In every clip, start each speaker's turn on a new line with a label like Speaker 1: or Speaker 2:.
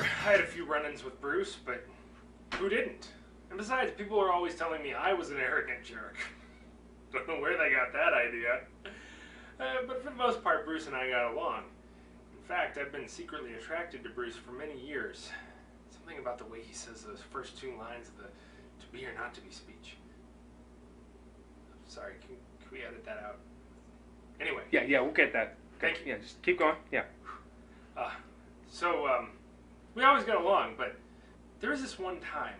Speaker 1: Sure, I had a few run-ins with Bruce, but who didn't? And besides, people are always telling me I was an arrogant jerk. Don't know where they got that idea. Uh, but for the most part, Bruce and I got along. In fact, I've been secretly attracted to Bruce for many years. Something about the way he says those first two lines of the to be or not to be speech. Sorry, can, can we edit that out? Anyway.
Speaker 2: Yeah, yeah, we'll get that.
Speaker 1: Thank you.
Speaker 2: Yeah, just keep going. Yeah.
Speaker 1: Uh, so, um, we always got along, but there was this one time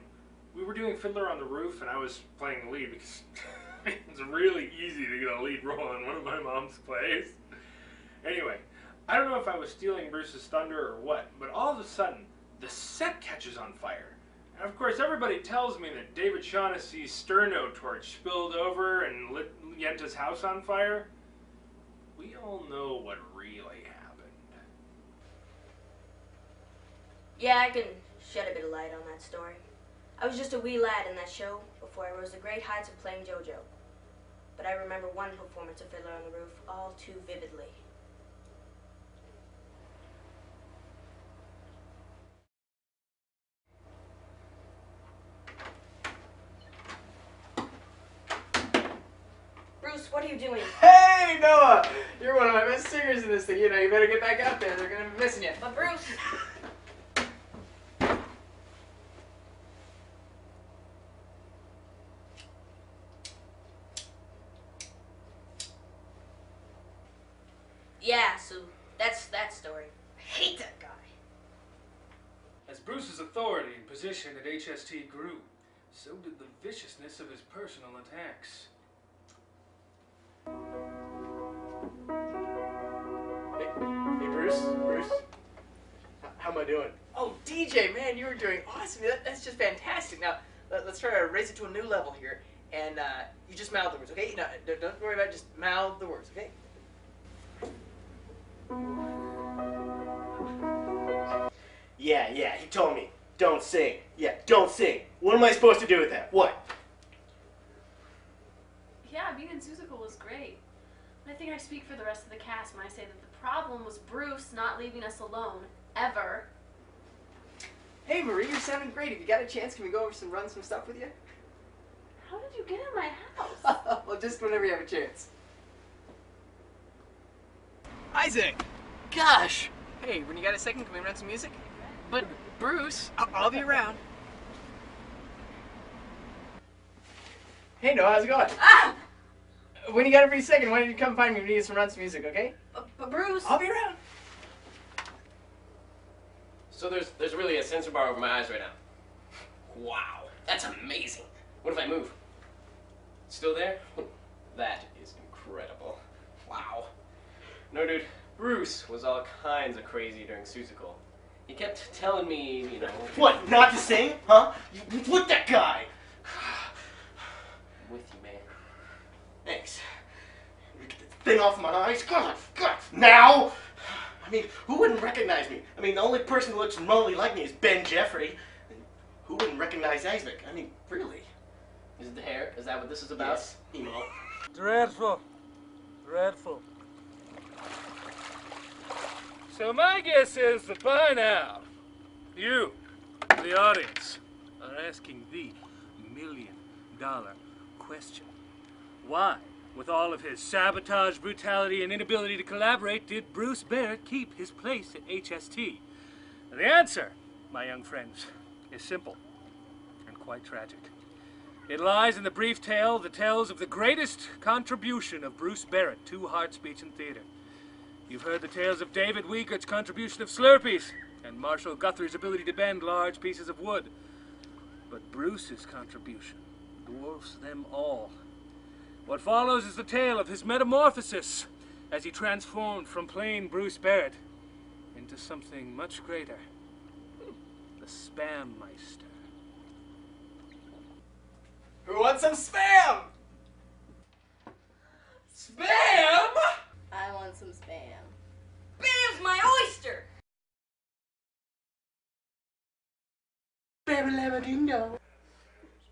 Speaker 1: we were doing Fiddler on the Roof, and I was playing the lead because it's really easy to get a lead role in one of my mom's plays. Anyway, I don't know if I was stealing Bruce's thunder or what, but all of a sudden, the set catches on fire. And of course, everybody tells me that David Shaughnessy's sterno torch spilled over and lit Yenta's house on fire. We all know what really
Speaker 3: Yeah, I can shed a bit of light on that story. I was just a wee lad in that show before I rose the great heights of playing JoJo. But I remember one performance of Fiddler on the Roof all too vividly. Bruce, what are you doing?
Speaker 4: Hey, Noah! You're one of my best singers in this thing. You know, you better get back out there. They're gonna be missing you.
Speaker 3: But Bruce! Yeah, so that's that story. I hate that guy.
Speaker 1: As Bruce's authority and position at HST grew, so did the viciousness of his personal attacks.
Speaker 4: Hey, hey, Bruce. Bruce. How am I doing? Oh, DJ, man, you were doing awesome. That, that's just fantastic. Now, let, us try to raise it to a new level here. And uh, you just mouth the words, okay? No, don't- don't worry about it. Just mouth the words, okay?
Speaker 5: Yeah, yeah, he told me. Don't sing. Yeah, don't sing. What am I supposed to do with that? What?
Speaker 6: Yeah, being in Seussical was great. I think I speak for the rest of the cast when I say that the problem was Bruce not leaving us alone, ever.
Speaker 4: Hey, Marie, you're sounding great. If you got a chance, can we go over some run some stuff with you?
Speaker 6: How did you get in my house?
Speaker 4: well, just whenever you have a chance. Isaac! Gosh! Hey, when you got a second, can we run some music? But, Bruce, I'll, I'll be around. Hey, Noah, how's it going?
Speaker 3: Ah!
Speaker 4: When you got a free second, why don't you come find me? We need some run some music, okay?
Speaker 3: But, but Bruce!
Speaker 4: I'll be around.
Speaker 7: So there's there's really a sensor bar over my eyes right now. Wow, that's amazing. What if I move? Still there? That is incredible. Wow. No, dude, Bruce was all kinds of crazy during Seussical. He kept telling me, you know.
Speaker 5: What? Not to sing? Huh? You, look that guy.
Speaker 7: I'm with you, man.
Speaker 5: Thanks. Get the thing off my eyes. God, God. Now. I mean, who wouldn't recognize me? I mean, the only person who looks remotely like me is Ben Jeffrey. And who wouldn't recognize Isaac? I mean, really?
Speaker 7: Is it the hair? Is that what this is about?
Speaker 5: Yes. Emo.
Speaker 1: Dreadful. Dreadful. So my guess is that by now, you, the audience, are asking the million dollar question. Why, with all of his sabotage, brutality, and inability to collaborate, did Bruce Barrett keep his place at HST? The answer, my young friends, is simple and quite tragic. It lies in the brief tale that tells of the greatest contribution of Bruce Barrett to heart, speech, and theater. You've heard the tales of David Weigert's contribution of Slurpees and Marshall Guthrie's ability to bend large pieces of wood. But Bruce's contribution dwarfs them all. What follows is the tale of his metamorphosis as he transformed from plain Bruce Barrett into something much greater the Spam Meister.
Speaker 4: Who wants some spam? Spam?
Speaker 6: I want some spam.
Speaker 3: Bam's my oyster!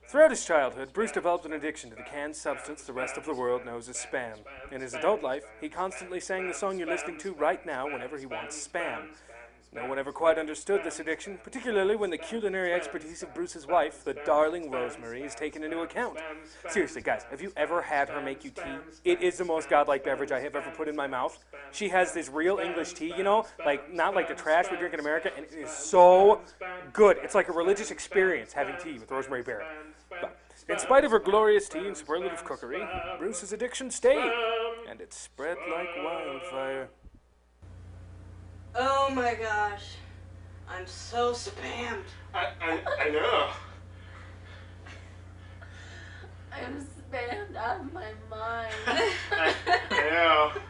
Speaker 1: Throughout his childhood, Bruce developed an addiction to the canned substance the rest of the world knows as spam. In his adult life, he constantly sang the song you're listening to right now whenever he wants spam.
Speaker 8: No one ever quite understood this addiction, particularly when the culinary expertise of Bruce's wife, the darling Rosemary, is taken into account. Seriously, guys, have you ever had her make you tea? It is the most godlike beverage I have ever put in my mouth. She has this real English tea, you know, like not like the trash we drink in America, and it is so good. It's like a religious experience having tea with Rosemary Barrett. But in spite of her glorious tea and superlative cookery, Bruce's addiction stayed, and it spread like wildfire.
Speaker 9: Oh my gosh. I'm so spammed.
Speaker 5: I, I, I know.
Speaker 6: I'm spammed out of my mind.
Speaker 5: I, I know.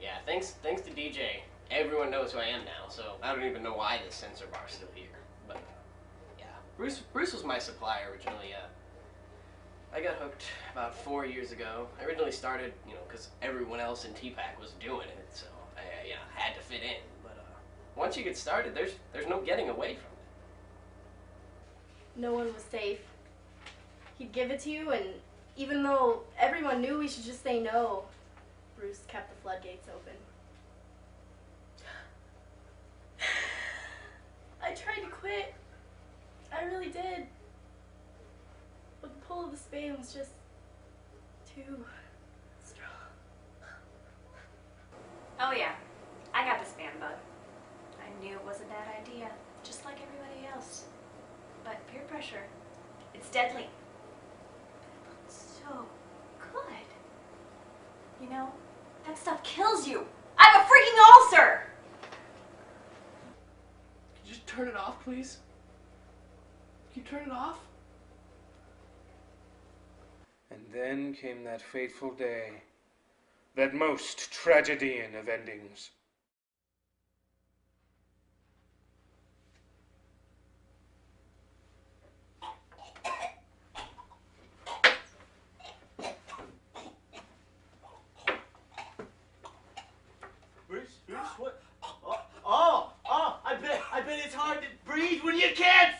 Speaker 7: Yeah, thanks thanks to DJ, everyone knows who I am now, so I don't even know why this sensor bar's still here. But yeah, Bruce Bruce was my supplier originally. Uh, I got hooked about four years ago. I originally started, you know, because everyone else in TPAC was doing it, so I, uh, yeah, had to fit in. But uh, once you get started, there's there's no getting away from it.
Speaker 6: no one was safe. He'd give it to you, and even though everyone knew we should just say no, Bruce kept the floodgates open. I tried to quit. I really did. But the pull of the spade was just too strong.
Speaker 2: Oh yeah, I got the spam bug. I knew it was a bad idea, just like everybody else. But peer pressure, it's deadly. But it looked so good. You know, that stuff kills you. I have a freaking ulcer!
Speaker 1: Could you just turn it off, please? Can you turn it off?
Speaker 8: And then came that fateful day, that most tragedian of endings.
Speaker 5: Bruce, Bruce, what? Oh, oh, I bet, I bet it's hard to breathe when you can't